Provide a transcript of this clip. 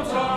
Utah.